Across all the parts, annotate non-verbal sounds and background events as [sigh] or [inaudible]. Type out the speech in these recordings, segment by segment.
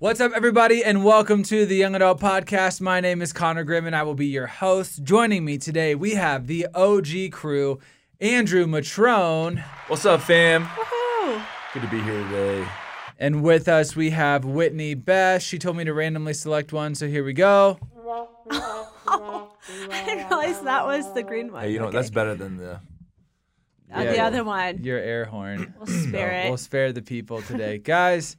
What's up, everybody, and welcome to the Young Adult Podcast. My name is Connor Grimm, and I will be your host. Joining me today, we have the OG crew, Andrew Matrone, What's up, fam? Woohoo! Good to be here today. and with us we have Whitney Best. She told me to randomly select one, so here we go. [laughs] I didn't realize that was the green one. Hey, you know Okay. that's better than the. Uh, Yeah. the other one. Your air horn. We'll spare it. We'll spare the people today, guys.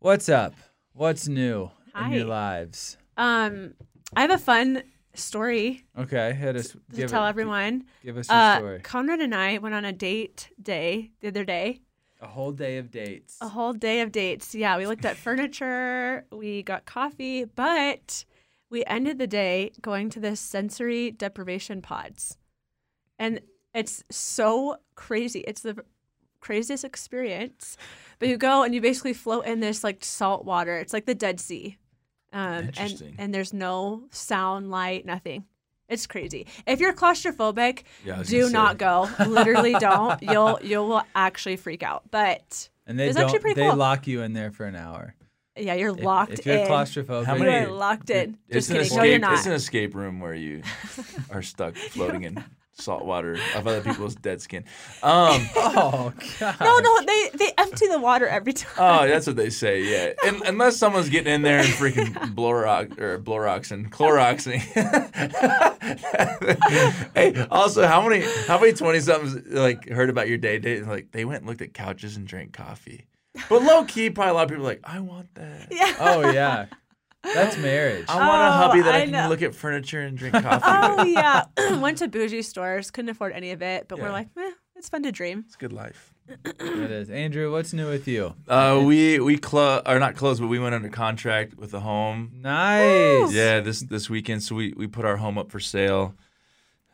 What's up? What's new in your lives? Um, I have a fun story Okay, hit us. to tell it, everyone. Give us your Uh, story. Conrad and I went on a date day the other day. A whole day of dates. A whole day of dates. Yeah, we looked at [laughs] furniture, we got coffee, but we ended the day going to this sensory deprivation pods. And it's so crazy. It's the craziest experience. But you go and you basically float in this like salt water. It's like the Dead Sea. Um, and, and there's no sound, light, nothing. It's crazy. If you're claustrophobic, Yeah, do not go. Literally don't. [laughs] You'll you will actually freak out. But and they it's don't. actually pretty they cool. lock you in there for an hour. yeah, you're If- locked if, you're in. claustrophobic, How you many- are locked in. It's Just an kidding. escape. No, you're not. It's an escape room where you [laughs] are stuck floating in salt water of other people's dead skin. Um, [laughs] Oh god. no, no, they they empty the water every time. oh, that's what they say. Yeah, [laughs] and, unless someone's getting in there and freaking Blorox or Blorox and Cloroxing. [laughs] hey, also, how many how many twenty somethings like heard about your day date and like they went and looked at couches and drank coffee. But low key, probably a lot of people are like, I want that. Yeah. Oh yeah. That's marriage. I want a Oh, hubby that I, I can know. look at furniture and drink coffee. Oh yeah. [clears throat] Went to bougie stores, couldn't afford any of it, but Yeah. we're like, eh, it's fun to dream. It's good life. It is. Andrew, what's new with you? Uh, we we close or not closed, but we went under contract with the home. Nice. Yeah, this this weekend, so we we put our home up for sale.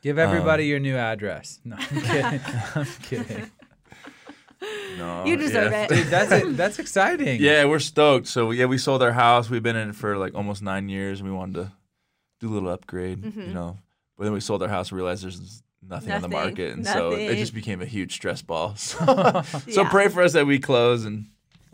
Give everybody Um, your new address. No, I'm kidding. [laughs] I'm kidding. [laughs] No, You deserve yeah. it. Dude, that's [laughs] that's exciting. Yeah, we're stoked. So yeah, we sold our house. We've been in it for like almost nine years, and we wanted to do a little upgrade, you mm-hmm. know. But then we sold our house and realized there's nothing, on the market, and so it just became a huge stress ball. [laughs] So, so pray for us that we close and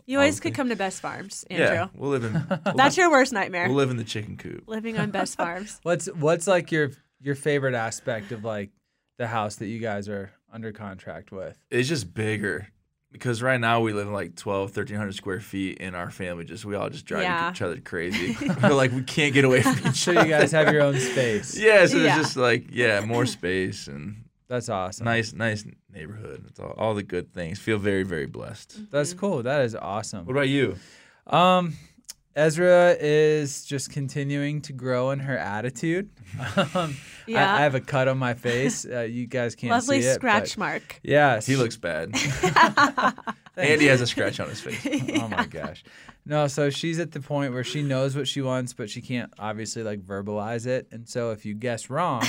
You always could come to Best Farms, Andrew. yeah, we'll live in we'll, That's your worst nightmare. we'll live in the chicken coop. Living on Best Farms. What's what's like your your favorite aspect of like the house that you guys are under contract with? It's just bigger because right now we live in like 12, 1300 square feet, in our family just we all just drive Yeah. each other crazy. [laughs] [laughs] We're like we can't get away from [laughs] each So other. you guys have your own space. yeah, so Yeah. there's just like yeah, more space and That's awesome. nice, nice neighborhood. It's all, all the good things. Feel very, very blessed. That's cool. That is awesome. What about you? Um, Ezra is just continuing to grow in her attitude. [laughs] Um, Yeah. I, I have a cut on my face. Uh, you guys can't Lovely see it. Lovely scratch mark. Yes. He looks bad. [laughs] Andy has a scratch on his face. [laughs] oh my gosh. No, so she's at the point where she knows what she wants, but she can't obviously like verbalize it. And so if you guess wrong,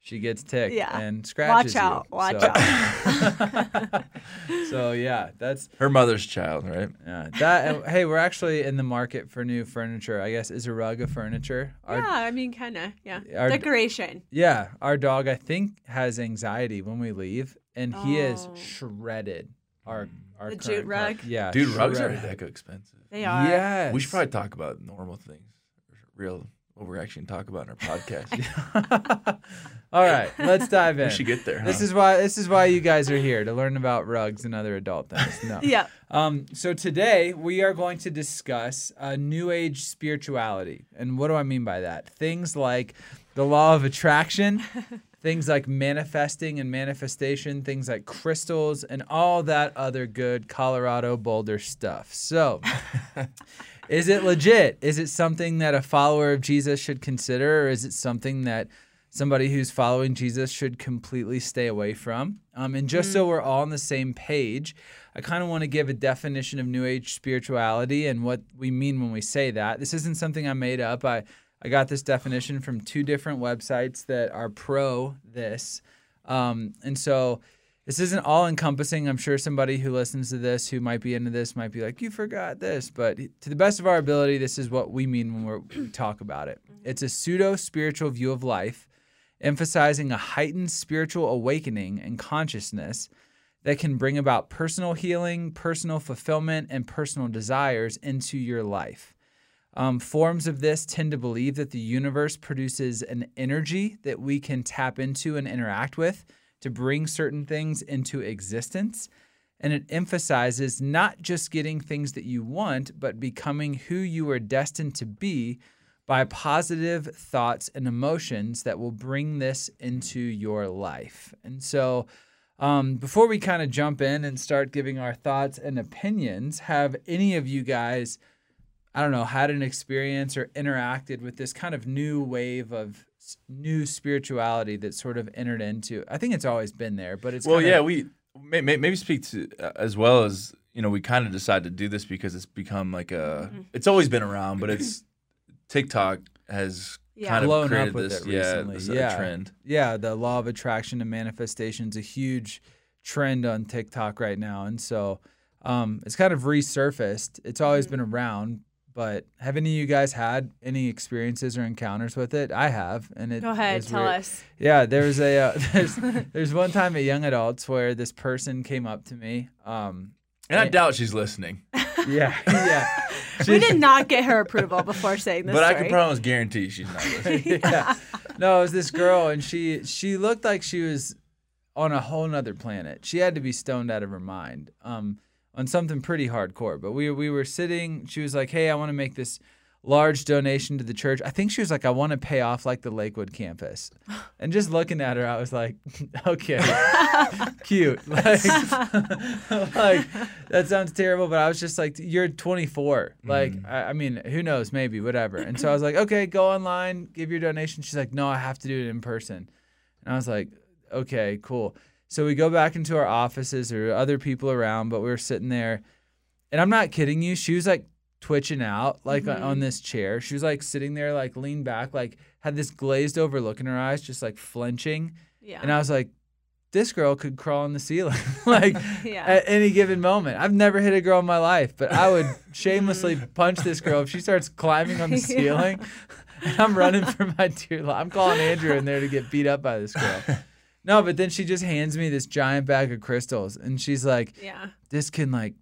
she gets ticked Yeah. and scratches Watch out. you. Watch so, out. [laughs] so yeah, that's Her mother's child, right? yeah. That and, hey, we're actually in the market for new furniture. I guess is a rug of furniture. Our, yeah, I mean, kind of. Yeah. Our- Decoration. Yeah, our dog I think has anxiety when we leave, and he is Oh. shredded. Our our The current jute car- rug? Yeah, Dude, rugs are shredded. hecka expensive. They are. Yes. We should probably talk about normal things, real what we're actually gonna talk about in our podcast. [laughs] [laughs] All right, let's dive in. we should get there. This is why this is why you guys are here to learn about rugs and other adult things. No. [laughs] Yeah. Um, so today we are going to discuss uh, New Age spirituality, and what do I mean by that? Things like the law of attraction, things like manifesting and manifestation, things like crystals, and all that other good Colorado Boulder stuff. So. Is it legit? Is it something that a follower of Jesus should consider, or is it something that somebody who's following Jesus should completely stay away from. Um, and just so we're all on the same page, I kind of want to give a definition of New Age spirituality and what we mean when we say that. This isn't something I made up. I, I got this definition from two different websites that are pro this. Um, and so this isn't all encompassing. I'm sure somebody who listens to this who might be into this might be like, you forgot this. But to the best of our ability, this is what we mean when we talk about it. It's a pseudo spiritual view of life, emphasizing a heightened spiritual awakening and consciousness that can bring about personal healing, personal fulfillment, and personal desires into your life. Um, forms of this tend to believe that the universe produces an energy that we can tap into and interact with to bring certain things into existence. And it emphasizes not just getting things that you want, but becoming who you are destined to be by positive thoughts and emotions that will bring this into your life. And so, um, before we kind of jump in and start giving our thoughts and opinions, have any of you guys, I don't know, had an experience or interacted with this kind of new wave of new spirituality that sort of entered into? I think it's always been there, but it's well, kinda- yeah, we may, may, maybe speak to uh, as well as you know we kind of decided to do this because it's become like a. It's always been around, but it's TikTok has Yeah. kind of Blown up created with this it yeah, this, yeah. trend. yeah, the law of attraction and manifestation is a huge trend on TikTok right now, and so um, it's kind of resurfaced. It's always been Mm-hmm. around, but have any of you guys had any experiences or encounters with it? I have, and it Go ahead, tell weird. us. Yeah, there's a uh, [laughs] there's there's one time at Young Adults where this person came up to me. Um, And I doubt she's listening, [laughs] [laughs] yeah, yeah. We did not get her approval before saying this but I can promise guarantee she's not listening. yeah. No, it was this girl, and she she looked like she was on a whole nother planet. She had to be stoned out of her mind. Um, on something pretty hardcore. But we we were sitting. She was like, "Hey, I want to make this large donation to the church." I think she was like, "I want to pay off like the Lakewood campus." [laughs] And just looking at her, I was like, [laughs] "Okay, [laughs] cute." Like, like that sounds terrible, but I was just like, "You're 24. Mm-hmm. Like, I, I mean, who knows? Maybe whatever." And so I was like, "Okay, go online, give your donation." She's like, "No, I have to do it in person." And I was like, "Okay, cool." So we go back into our offices. There were other people around, but we were sitting there, and I'm not kidding you. She was like twitching out, like on- on mm-hmm. this chair. She was like sitting there, like leaned back, like had this glazed over look in her eyes, just like flinching. Yeah. And I was like, this girl could crawl on the ceiling, [laughs] like [laughs] Yeah. at any given moment. I've never hit a girl in my life, but I would [laughs] shamelessly punch this girl if she starts climbing on the Yeah. ceiling. And I'm running for my dear life. I'm calling Andrew in there to get beat up by this girl. No, but then she just hands me this giant bag of crystals, and she's like, yeah. this can like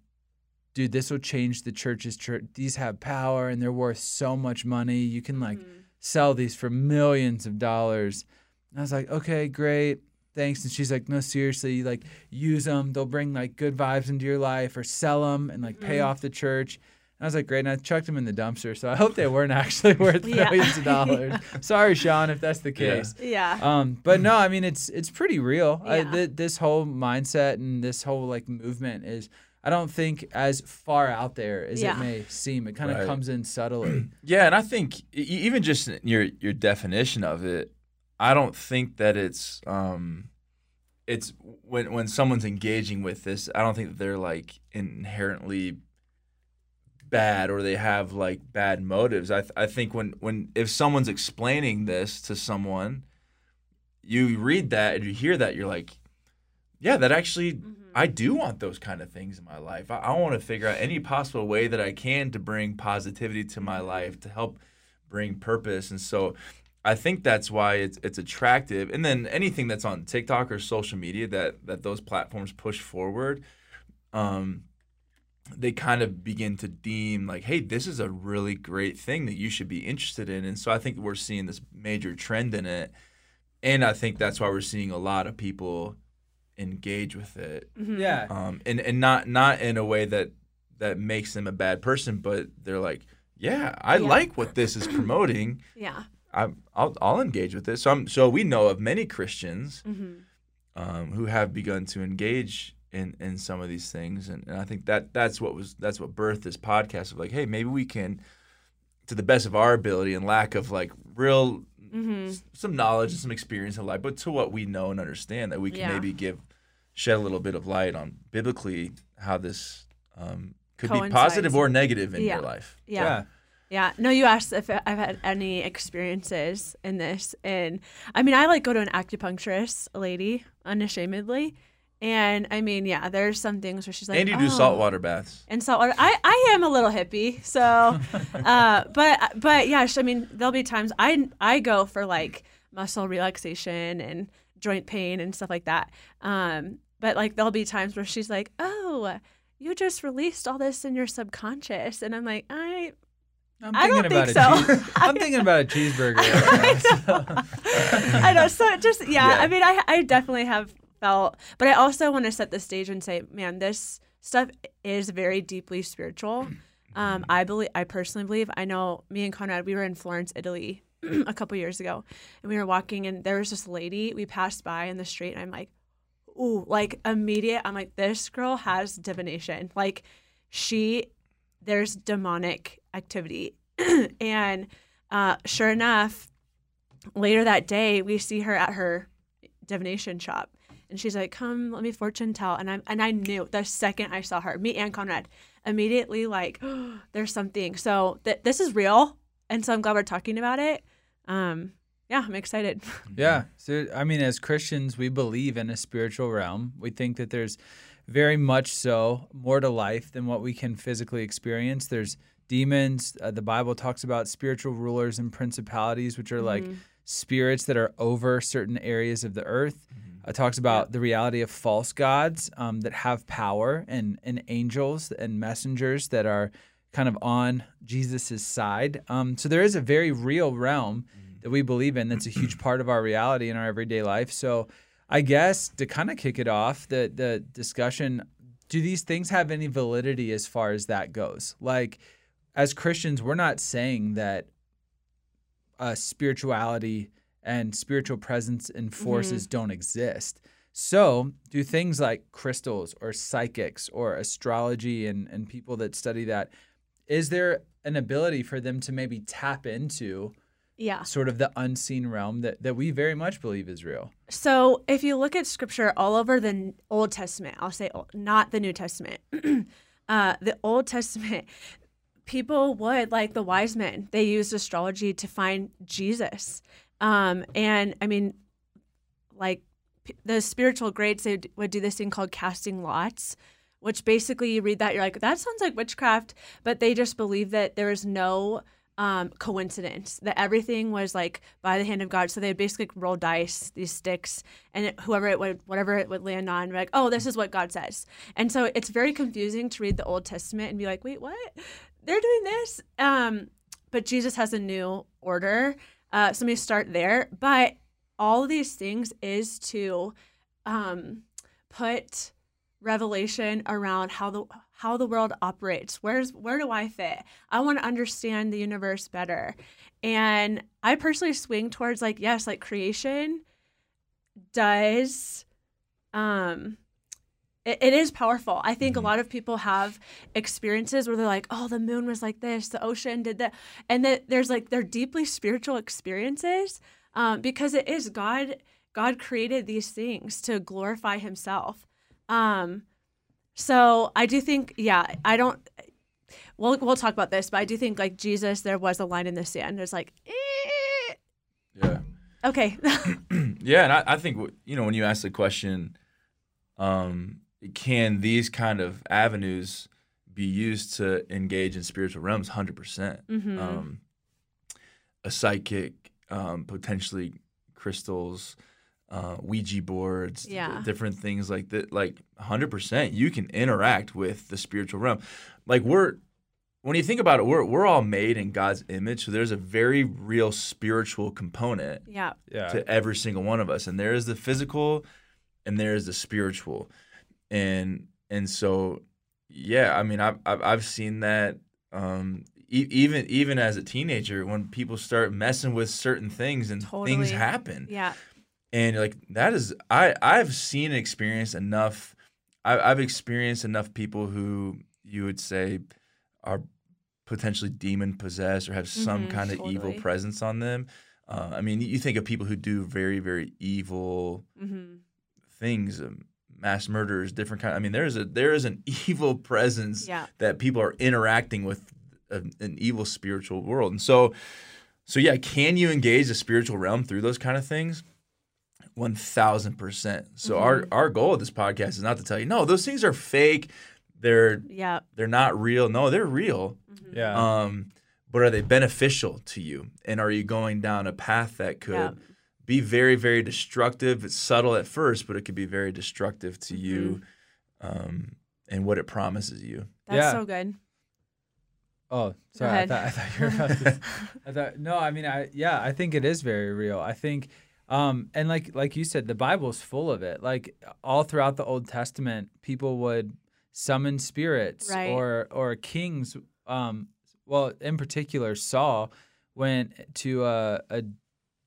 dude this will change the church's church these have power and they're worth so much money you can like Mm-hmm. sell these for millions of dollars and i was like okay great thanks and she's like no seriously like use them they'll bring like good vibes into your life or sell them and like pay Mm-hmm. off the church I was like, great. And I chucked them in the dumpster. So I hope they weren't actually [laughs] worth Yeah. millions of dollars. [laughs] Sorry, Sean, if that's the case. Yeah. yeah. Um, but no, I mean it's it's pretty real. I, Yeah. th- this whole mindset and this whole like movement is, I don't think as far out there as Yeah. it may seem. It kind of Right. comes in subtly. [clears throat] Yeah, and I think e- even just your your definition of it, I don't think that it's um it's when when someone's engaging with this, I don't think that they're like inherently bad or they have like bad motives. I th- I think when when if someone's explaining this to someone, you read that and you hear that, you're like, yeah, that actually I do want those kind of things in my life. I, I want to figure out any possible way that I can to bring positivity to my life to help bring purpose. And so I think that's why it's it's attractive. And then anything that's on TikTok or social media that that those platforms push forward, um, they kind of begin to deem like, hey, this is a really great thing that you should be interested in. And so I think we're seeing this major trend in it. And I think that's why we're seeing a lot of people engage with it Mm-hmm. Yeah. um, and and not not in a way that that makes them a bad person, but they're like, yeah, I Yeah. like what this is promoting. [clears throat] Yeah. I, I'll I'll engage with this. So I'm so we know of many Christians Mm-hmm. um, who have begun to engage in in some of these things, and, and I think that that's what was that's what birthed this podcast of like, hey, maybe we can, to the best of our ability and lack of like real Mm-hmm. s- some knowledge and some experience in life, but to what we know and understand that we can Yeah. maybe give shed a little bit of light on biblically how this um, could be positive or negative in Yeah. your life. Yeah. Yeah. No, you asked if I've had any experiences in this. And I mean, I like go to an acupuncturist, lady, unashamedly. And I mean, yeah, there's some things where she's like, and you do "Oh." saltwater baths. and saltwater. I, I am a little hippie, so, [laughs] uh, but but yeah, I mean, there'll be times I I go for like muscle relaxation and joint pain and stuff like that. Um, but like there'll be times where she's like, "Oh, you just released all this in your subconscious," and I'm like, "I I'm I thinking don't about think a so. cheese- [laughs] I'm thinking about a cheeseburger. right [laughs] now, so- I know. So it just yeah, Yeah. I mean, I I definitely have felt, but I also want to set the stage and say, man, this stuff is very deeply spiritual. [clears throat] Um, I believe, I personally believe. I know me and Conrad, we were in Florence, Italy, [clears throat] a couple years ago, and we were walking, and there was this lady we passed by in the street, and I'm like, ooh, like immediate. I'm like, this girl has divination. Like, she, there's demonic activity, [clears throat] and uh, sure enough, later that day we see her at her divination shop and she's like come let me fortune tell and i and i knew the second i saw her me and conrad immediately like [gasps] there's something so th- this is real and so i'm glad we're talking about it um yeah i'm excited [laughs] Yeah. So, I mean, as Christians, we believe in a spiritual realm. We think that there's very much so more to life than what we can physically experience. There's demons. Uh, the Bible talks about spiritual rulers and principalities, which are like spirits that are over certain areas of the earth. It talks about the reality of false gods um, that have power and, and angels and messengers that are kind of on Jesus' side. Um, so there is a very real realm that we believe in that's a huge [clears throat] part of our reality in our everyday life. So I guess to kind of kick it off, the the discussion, do these things have any validity as far as that goes? Like as Christians, we're not saying that uh, spirituality and spiritual presence and forces don't exist. So, do things like crystals or psychics or astrology and, and people that study that, is there an ability for them to maybe tap into yeah sort of the unseen realm that, that we very much believe is real? So if you look at scripture all over the Old Testament, I'll say old, not the New Testament, [clears throat] uh, the Old Testament, people would like the wise men. They used astrology to find Jesus, um, and I mean, like the spiritual greats, they would do this thing called casting lots. Which basically you read that you're like that sounds like witchcraft, but they just believe that there is no um, coincidence that everything was like by the hand of God. So they'd basically roll dice, these sticks, and it, whoever it would, whatever it would land on, like, oh, this is what God says. And so it's very confusing to read the Old Testament and be like, wait, what? They're doing this. Um, but Jesus has a new order. Uh, so let me start there. But all of these things is to um, put revelation around how the how the world operates. Where's where do I fit? I want to understand the universe better. And I personally swing towards like yes, like creation does um it, it is powerful. I think a lot of people have experiences where they're like, "Oh, the moon was like this, the ocean did that," and that there's like they're deeply spiritual experiences um, because it is God. God created these things to glorify Himself. Um, so I do think, yeah, I don't. We'll we'll talk about this, but I do think like Jesus, there was a line in the sand. There's like, eh. Yeah. okay, [clears throat] yeah, and I, I think you know when you ask the question, um, can these kind of avenues be used to engage in spiritual realms? Hundred percent. Mhm. Um, a psychic, um, potentially crystals, uh, Ouija boards, d- Yeah. different things like that. Like hundred percent, you can interact with the spiritual realm. Like we're when you think about it, we're we're all made in God's image, so there's a very real spiritual component yeah, Yeah. to every single one of us and there is the physical and there is the spiritual and and so yeah i mean i've i've, I've seen that um e- even even as a teenager when people start messing with certain things and things happen. Yeah, and you're like that is i i've seen and experienced enough I, i've experienced enough people who you would say are potentially demon possessed or have some Mhm, kind of evil presence on them. Uh, I mean, you think of people who do very, very evil Mm-hmm. things, um, mass murderers, different kind. I mean, there is a there is an [laughs] evil presence Yeah. that people are interacting with a, an evil spiritual world, and so, so yeah, can you engage the spiritual realm through those kind of things? One thousand percent. So our Mm-hmm. our goal of this podcast is not to tell you no, those things are fake. They're Yeah. they're not real. No, they're real. Yeah. Um, but are they beneficial to you? And are you going down a path that could Yeah. Be very, very destructive? It's subtle at first, but it could be very destructive to you Mm-hmm. um, and what it promises you. That's Yeah. so good. Oh, sorry. I thought, I thought you were about to. [laughs] I thought no. I mean, I yeah. I think it is very real. I think, um, and like like you said, the Bible's full of it. Like all throughout the Old Testament, people would summon spirits Right. or or kings. Um, well, in particular, Saul went to a, a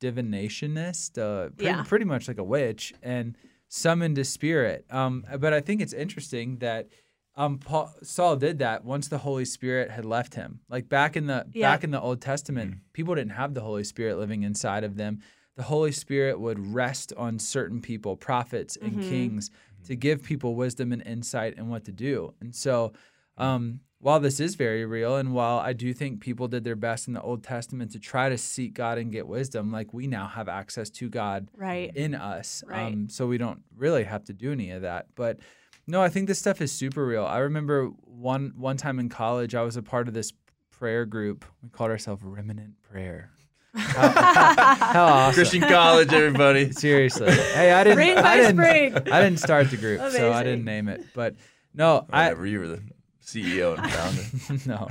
divinationist, uh, pretty, Yeah. pretty much like a witch, and summoned a spirit. Um, but I think it's interesting that um, Paul, Saul did that once the Holy Spirit had left him. Like back in the Yeah. back in the Old Testament, people didn't have the Holy Spirit living inside of them. The Holy Spirit would rest on certain people, prophets and Mm-hmm. kings, to give people wisdom and insight and what to do. And so, um, while this is very real, and while I do think people did their best in the Old Testament to try to seek God and get wisdom, like we now have access to God Right. in us. Right. Um, so we don't really have to do any of that. But no, I think this stuff is super real. I remember one one time in college, I was a part of this prayer group. We called ourselves Remnant Prayer. How, [laughs] how awesome! Christian college, everybody. [laughs] Seriously, hey, I didn't. Spring I didn't. I didn't start the group, so I didn't name it. But no, I Whatever, you were the CEO and founder. [laughs] no,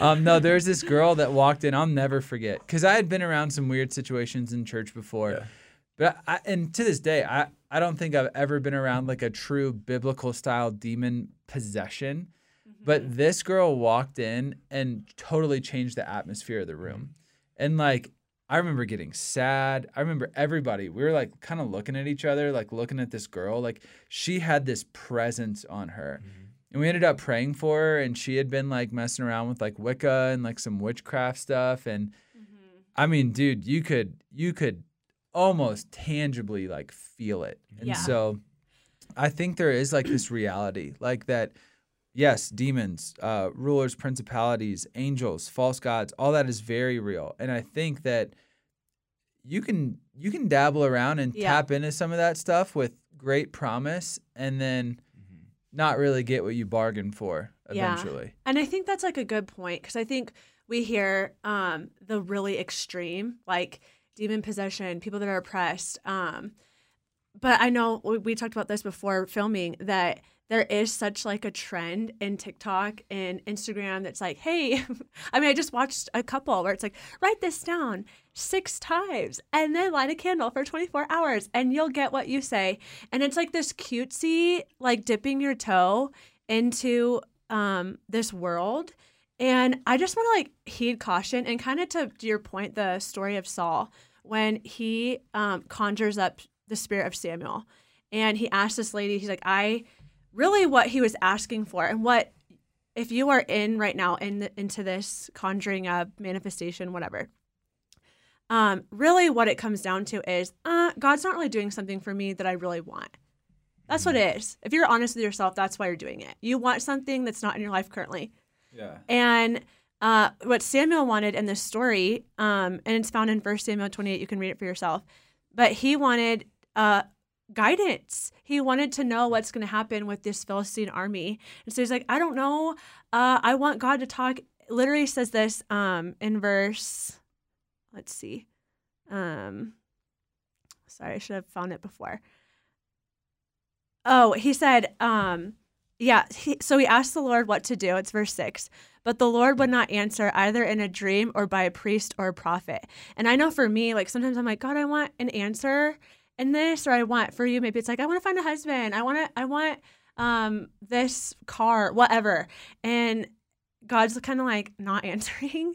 um, no. There's this girl that walked in. I'll never forget because I had been around some weird situations in church before. Yeah. But I, and to this day, I, I don't think I've ever been around like a true biblical style demon possession. Mm-hmm. But this girl walked in and totally changed the atmosphere of the room. Mm-hmm. And like, I remember getting sad. I remember everybody, we were like kind of looking at each other, like looking at this girl. Like, she had this presence on her. Mm-hmm. And we ended up praying for her, and she had been like messing around with like Wicca and like some witchcraft stuff. And I mean, dude, you could you could almost tangibly like feel it. And Yeah. so I think there is like this reality, like that yes, demons, uh, rulers, principalities, angels, false gods, all that is very real. And I think that you can you can dabble around and Yeah. tap into some of that stuff with great promise and then not really get what you bargained for Yeah. eventually. And I think that's like a good point because I think we hear um, the really extreme, like demon possession, people that are oppressed. Um, but I know we, we talked about this before filming that there is such like a trend in TikTok and Instagram that's like, hey, [laughs] I mean, I just watched a couple where it's like, write this down six times and then light a candle for 24 hours and you'll get what you say. And it's like this cutesy, like dipping your toe into um, this world. And I just want to like heed caution and kind of to, your point, the story of Saul when he um, conjures up the spirit of Samuel and he asked this lady, he's like, I really what he was asking for and what if you are in right now in the, into this conjuring up manifestation, whatever. Um, really what it comes down to is uh, God's not really doing something for me that I really want. That's what it is. If you're honest with yourself, that's why you're doing it. You want something that's not in your life currently. Yeah. And uh, what Samuel wanted in this story, um, and it's found in 1 Samuel 28, you can read it for yourself, but he wanted uh, guidance. He wanted to know what's going to happen with this Philistine army. And so he's like, I don't know. Uh, I want God to talk. Literally says this um, in verse, let's see. Um, sorry, I should have found it before. Oh, he said, um, yeah. He, so he asked the Lord what to do. It's verse six. But the Lord would not answer either in a dream or by a priest or a prophet. And I know for me, like sometimes I'm like, God, I want an answer in this, or I want for you, maybe it's like, I want to find a husband. I want to, I want um, this car, whatever. And God's kind of like not [laughs] answering.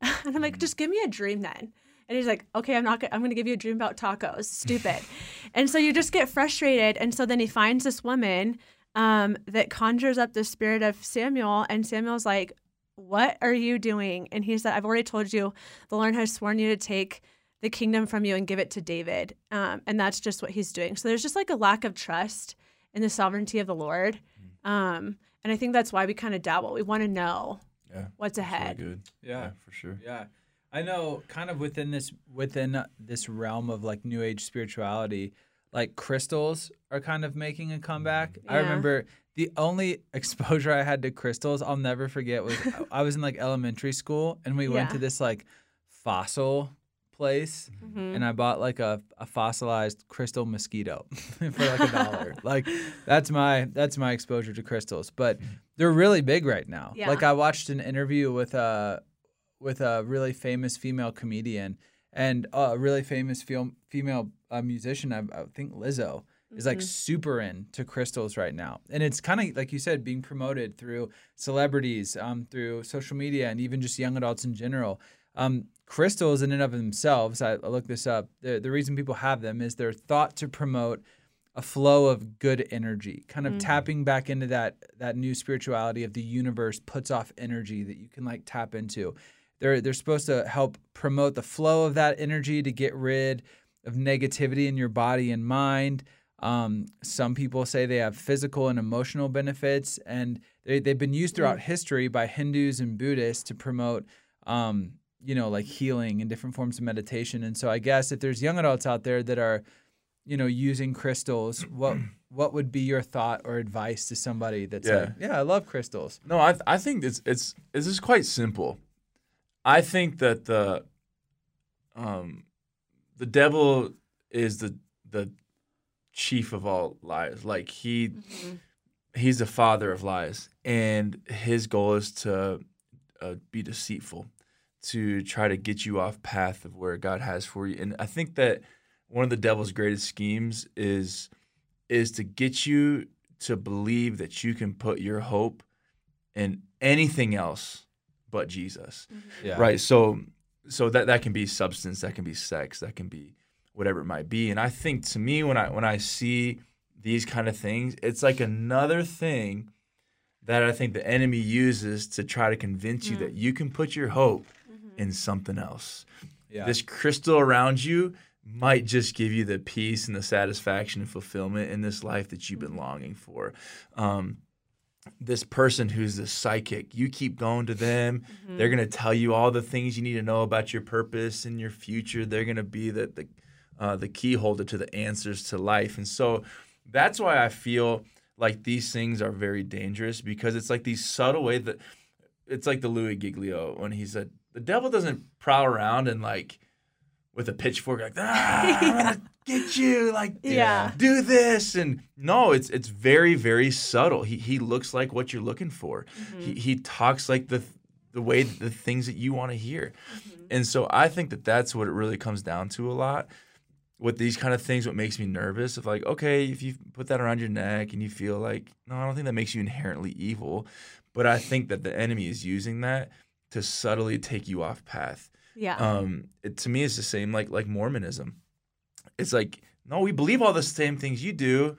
and I'm like, just give me a dream then. And he's like, okay, I'm not. Gonna, I'm going to give you a dream about tacos. Stupid. [laughs] and so you just get frustrated. And so then he finds this woman um, that conjures up the spirit of Samuel, and Samuel's like, "What are you doing?" And he said, "I've already told you. The Lord has sworn you to take the kingdom from you and give it to David. Um, and that's just what he's doing. So there's just like a lack of trust in the sovereignty of the Lord. Um, and I think that's why we kind of doubt dabble. We want to know Yeah. what's Really ahead. good. Yeah. for sure. Yeah. I know kind of within this within uh, this realm of like new age spirituality, like crystals are kind of making a comeback. I remember the only [laughs] exposure I had to crystals I'll never forget was I was in like elementary school and we went to this like fossil place Mhm. and I bought like a, a fossilized crystal mosquito [laughs] for like a dollar. [laughs] like that's my that's my exposure to crystals. But they're really big right now. Yeah. Like I watched an interview with a with a really famous female comedian and a really famous female uh, musician. I, I think Lizzo is like super into crystals right now, and it's kind of like you said, being promoted through celebrities, um, through social media, and even just young adults in general. Um, crystals, in and of themselves, I, I looked this up. The, the reason people have them is they're thought to promote a flow of good energy, kind of tapping back into that that new spirituality of the universe puts off energy that you can like tap into. They're they're supposed to help promote the flow of that energy to get rid of negativity in your body and mind. Um, some people say they have physical and emotional benefits, and they, they've been used throughout history by Hindus and Buddhists to promote, um, you know, like healing and different forms of meditation. And so, I guess if there's young adults out there that are, you know, using crystals, [clears throat] what what would be your thought or advice to somebody that's Yeah. like, yeah, I love crystals. No, I I think it's it's it's just quite simple. I think that the um the devil is the the chief of all lies. Like he he's the father of lies, and his goal is to uh, be deceitful, to try to get you off path of where God has for you. And I think that one of the devil's greatest schemes is is to get you to believe that you can put your hope in anything else but Jesus. Mm-hmm. Yeah. Right. So so that that can be substance, that can be sex, that can be whatever it might be. And I think to me when I when I see these kind of things, it's like another thing that I think the enemy uses to try to convince you mm. that you can put your hope in something else. Yeah. This crystal around you might just give you the peace and the satisfaction and fulfillment in this life that you've been longing for. Um, this person who's the psychic, you keep going to them. They're going to tell you all the things you need to know about your purpose and your future. They're going to be the the, uh, the key holder to the answers to life. And so that's why I feel like these things are very dangerous because it's like these subtle way that it's like the Louie Giglio when he said the devil doesn't prowl around and like with a pitchfork like ah, I'm gonna [laughs] get you like Yeah. do this. And no it's it's very very subtle. He he looks like what you're looking for. He he talks like the the way the things that you want to hear and so i think that that's what it really comes down to a lot with these kind of things what makes me nervous of like okay if you put that around your neck and you feel like no i don't think that makes you inherently evil but i think that the enemy is using that to subtly take you off path. Yeah. um it, to me it's the same like like mormonism. It's like no we believe all the same things you do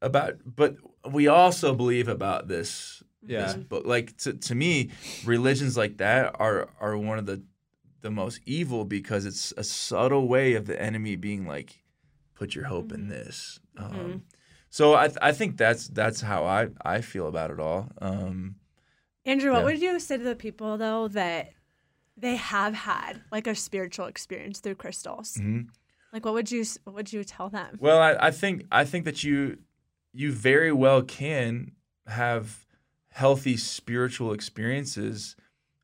about but we also believe about this Yeah. this book. Like to, to me religions like that are are one of the the most evil because it's a subtle way of the enemy being like put your hope in this. Um so i i think that's that's how i i feel about it all. Um Andrew, what Yeah. would you say to the people though that they have had like a spiritual experience through crystals? mhm. Like, what would you what would you tell them? Well, I, I think I think that you you very well can have healthy spiritual experiences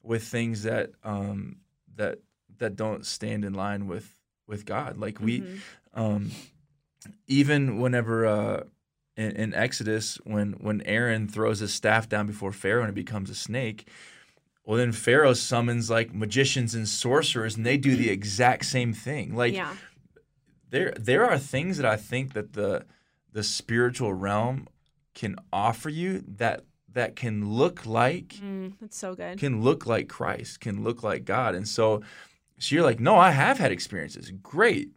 with things that um that that don't stand in line with with God. Like we um even whenever uh in, in Exodus when when Aaron throws his staff down before Pharaoh and it becomes a snake, well then Pharaoh summons like magicians and sorcerers and they do the exact same thing. Like yeah. there there are things that I think that the the spiritual realm can offer you that that can look like Mm, that's so good. can look like Christ, can look like God. And so so you're like, "No, I have had experiences." Great.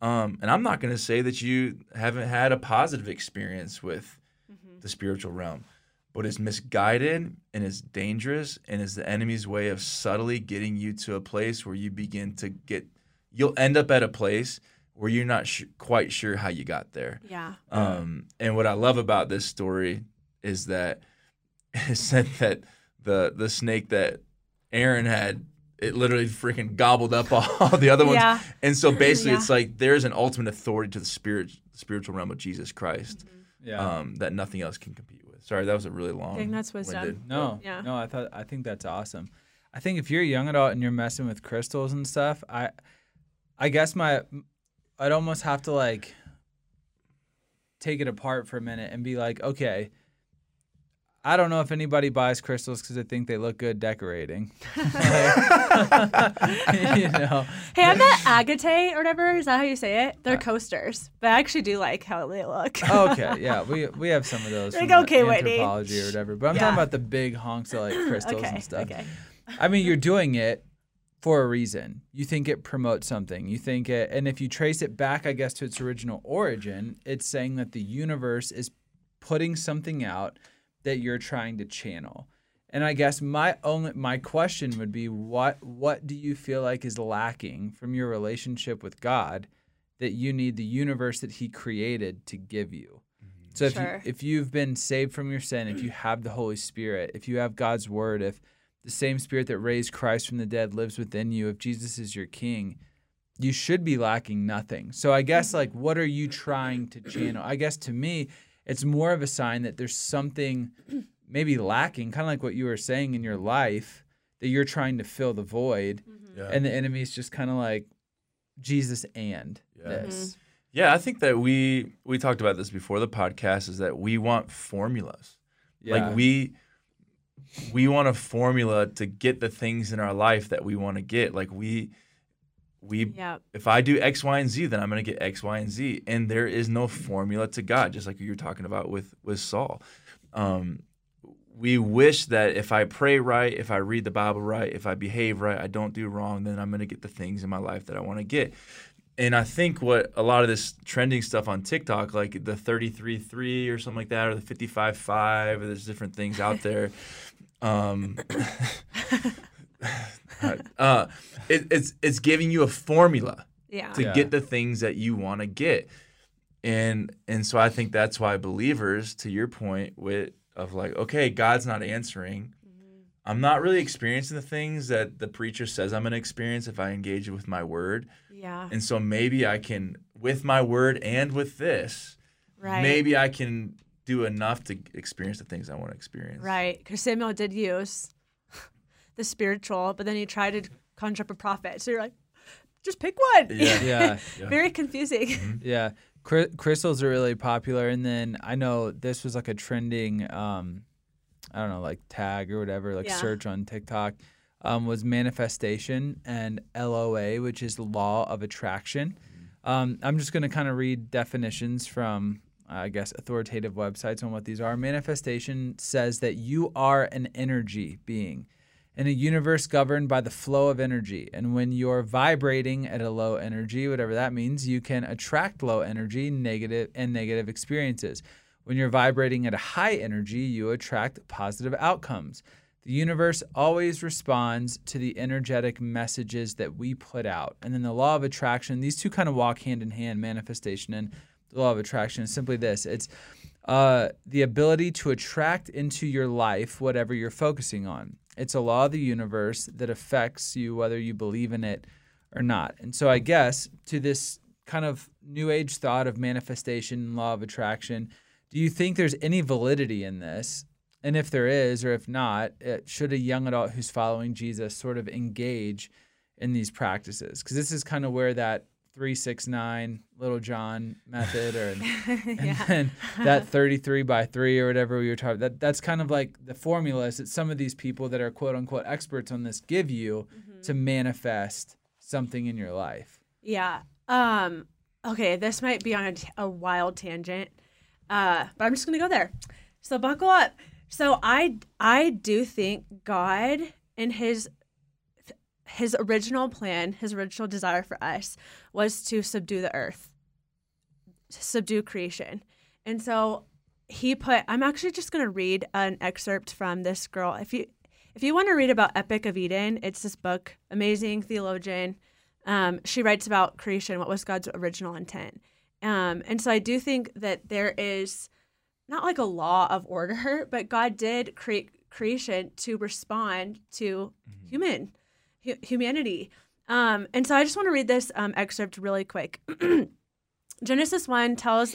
Um, and I'm not going to say that you haven't had a positive experience with Mm-hmm. the spiritual realm, but it's misguided and it's dangerous and it's the enemy's way of subtly getting you to a place where you begin to get you'll end up at a place where you're not sh- quite sure how you got there. Yeah. Um, and what I love about this story is that [laughs] it said that the the snake that Aaron had it literally freaking gobbled up [laughs] all the other ones. Yeah. And so basically, Yeah. it's like there's an ultimate authority to the spirit, spiritual realm of Jesus Christ Yeah. um, that nothing else can compete with. Sorry, that was a really long. I think that's wisdom. winded- No, Yeah. no, I thought I think that's awesome. I think if you're a young adult and you're messing with crystals and stuff, I, I guess my, I'd almost have to like take it apart for a minute and be like, okay, I don't know if anybody buys crystals because they think they look good decorating. [laughs] [laughs] [laughs] you know, Hey, I'm that agate or whatever. Is that how you say it? They're uh, coasters, but I actually do like how they look. okay, yeah, we we have some of those. Like, okay, Whitney. Anthropologie or whatever. But I'm Yeah. talking about the big honks of like crystals okay. and stuff. Okay. I mean, you're doing it for a reason. You think it promotes something. You think it, and if you trace it back, I guess, to its original origin, it's saying that the universe is putting something out that you're trying to channel. And I guess my only my question would be what what do you feel like is lacking from your relationship with God that you need the universe that he created to give you? Mm-hmm. So if Sure. you if you've been saved from your sin, if you [clears throat] have the Holy Spirit, if you have God's word, if the same spirit that raised Christ from the dead lives within you, if Jesus is your king, you should be lacking nothing. So I guess like mm-hmm. what are you trying to channel? I guess to me, it's more of a sign that there's something [clears throat] maybe lacking, kind of like what you were saying in your life that you're trying to fill the void mm-hmm. Yeah. and the enemy's just kind of like Jesus and Yeah. this. Mm-hmm. Yeah, I think that we we talked about this before the podcast. Is that we want formulas. Yeah. Like we we want a formula to get the things in our life that we want to get. Like we we Yeah. if I do X, Y, and Z, then I'm gonna get X, Y, and Z. And there is no formula to God, just like you were talking about with with Saul. Um, we wish that if I pray right, if I read the Bible right, if I behave right, I don't do wrong, then I'm gonna get the things in my life that I want to get. And I think what a lot of this trending stuff on TikTok, like the 33.3 or something like that, or the 55.5, or there's different things out there. Um, [laughs] [laughs] [sighs] uh, it, it's it's giving you a formula Yeah. to Yeah. get the things that you want to get, and and so I think that's why believers, to your point, with of like, okay, God's not answering. I'm not really experiencing the things that the preacher says I'm going to experience if I engage with my word. Yeah. And so maybe I can, with my word and with this, Right. maybe I can do enough to experience the things I want to experience. Right. Because Samuel did use the spiritual, but then he tried to conjure up a prophet. So you're like, just pick one. Yeah. Yeah. [laughs] Very confusing. Yeah, Cry- crystals are really popular, and then I know this was like a trending, um, I don't know, like tag or whatever, like Yeah. search on TikTok, um, was manifestation and LOA, which is law of attraction. Um, I'm just going to kind of read definitions from, I guess, authoritative websites on what these are. Manifestation says that you are an energy being in a universe governed by the flow of energy. And when you're vibrating at a low energy, whatever that means, you can attract low energy, negative and negative experiences. When you're vibrating at a high energy, you attract positive outcomes. The universe always responds to the energetic messages that we put out. And then the law of attraction, these two kind of walk hand in hand, manifestation and the law of attraction is simply this. It's uh, the ability to attract into your life whatever you're focusing on. It's a law of the universe that affects you whether you believe in it or not. And so, I guess to this kind of new age thought of manifestation, and law of attraction, do you think there's any validity in this? And if there is, or if not, it, should a young adult who's following Jesus sort of engage in these practices? Because this is kind of where that 369 little John method or and [laughs] yeah. then that [laughs] 33 by 3 or whatever we were talking that that's kind of like the formulas that some of these people that are quote unquote experts on this give you to manifest something in your life Yeah. Um. Okay, this might be on a, t- a wild tangent, uh, but I'm just gonna go there. So buckle up. So I I do think God in His His original plan, His original desire for us was to subdue the earth, subdue creation, and so He put. I'm actually just gonna read an excerpt from this girl. If you if you want to read about Epic of Eden, it's this book, amazing theologian um, she writes about creation. What was God's original intent? Um, and so I do think that there is not like a law of order, [laughs] but God did create creation to respond to human hu- humanity. Um, and so I just want to read this um, excerpt really quick. [clears throat] Genesis 1 tells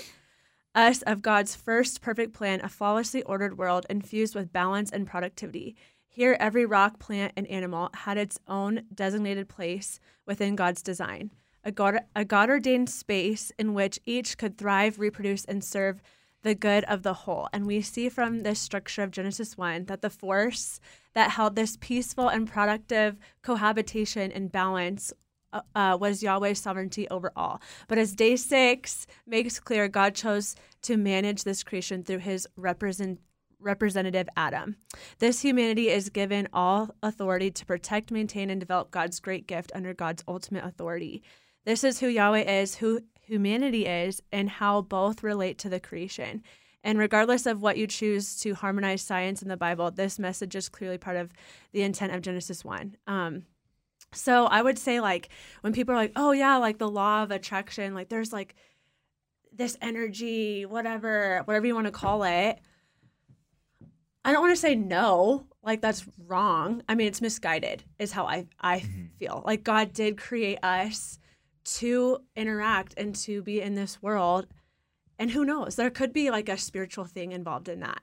us of God's first perfect plan, a flawlessly ordered world infused with balance and productivity. Here, every rock, plant, and animal had its own designated place within God's design, a God, a God ordained space in which each could thrive, reproduce, and serve the good of the whole. And we see from this structure of Genesis 1 that the force that held this peaceful and productive cohabitation and balance uh, uh, was Yahweh's sovereignty over all. But as day six makes clear, God chose to manage this creation through his represent, representative Adam. This humanity is given all authority to protect, maintain, and develop God's great gift under God's ultimate authority. This is who Yahweh is, who humanity is, and how both relate to the creation. And regardless of what you choose to harmonize science and the Bible, this message is clearly part of the intent of Genesis 1. Um, so I would say, like, when people are like, oh, yeah, like the law of attraction, like there's like this energy, whatever, whatever you want to call it. I don't want to say no, like that's wrong. I mean, it's misguided, is how I, I feel. Like, God did create us to interact and to be in this world. And who knows? There could be like a spiritual thing involved in that.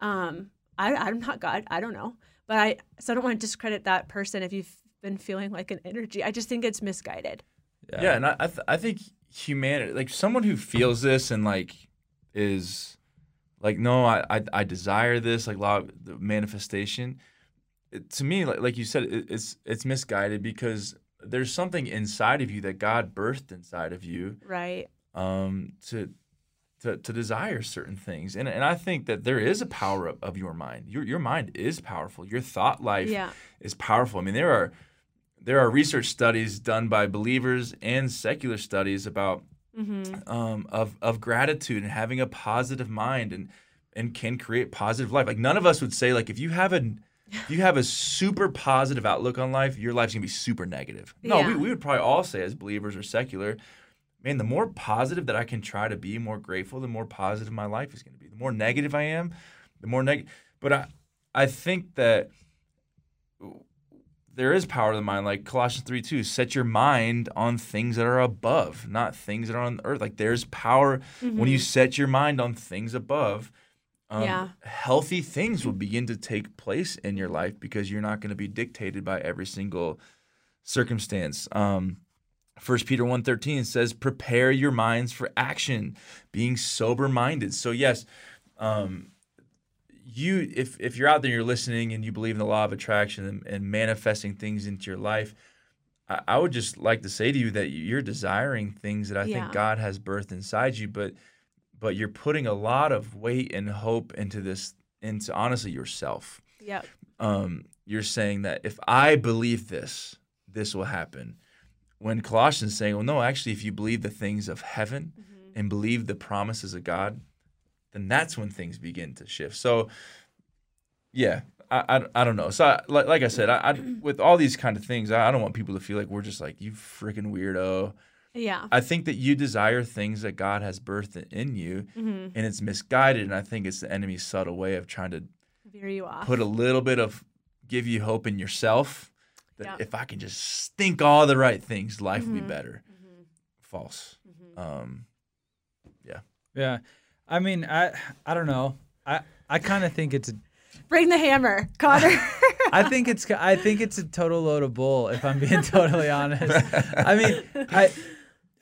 Um, I, I'm not God. I don't know. But I, so I don't want to discredit that person if you've been feeling like an energy. I just think it's misguided. Yeah, and I I, th- I think humanity, like someone who feels this and like is like, no, I I, I desire this, like law of the manifestation. It, to me, like like you said, it, it's it's misguided because there's something inside of you that God birthed inside of you Right. um, to to to desire certain things, and and I think that there is a power of, of your mind. Your your mind is powerful. Your thought life Yeah. is powerful. I mean, there are there are research studies done by believers and secular studies about Mm-hmm. um, of of gratitude and having a positive mind and and can create positive life. Like none of us would say like if you have a if you have a super positive outlook on life, your life's gonna be super negative. No, we, Yeah. we would probably all say as believers or secular, man, the more positive that I can try to be, more grateful, the more positive my life is gonna be. The more negative I am, the more negative. But I I think that there is power in the mind, like Colossians 3 2. Set your mind on things that are above, not things that are on earth. Like there's power when you mm-hmm. set your mind on things above. Um, Yeah. Healthy things will begin to take place in your life because you're not going to be dictated by every single circumstance. Um, 1 Peter 1.13 says, prepare your minds for action, being sober-minded. So yes, um, you if if you're out there, you're listening, and you believe in the law of attraction and, and manifesting things into your life, I, I would just like to say to you that you're desiring things that I Yeah. think God has birthed inside you, but but you're putting a lot of weight and hope into this, into honestly yourself. Yeah. Um, you're saying that if I believe this, this will happen. When Colossians is saying, well, no, actually, if you believe the things of heaven and believe the promises of God, then that's when things begin to shift. So, yeah, I, I, I don't know. So, I, like, like I said, I, I, with all these kind of things, I, I don't want people to feel like we're just like, you freaking weirdo. Yeah. I think that you desire things that God has birthed in you, Mm-hmm. and it's misguided. And I think it's the enemy's subtle way of trying to Veer you off. put a little bit of give you hope in yourself that Yeah. if I can just think all the right things, life will be Mhm. better. Mhm. False. Mhm. Um, Yeah. Yeah. I mean, I I don't know. I I kind of think it's a Bring the hammer, Connor. [laughs] I think it's I think it's a total load of bull if I'm being [laughs] totally honest. I mean, I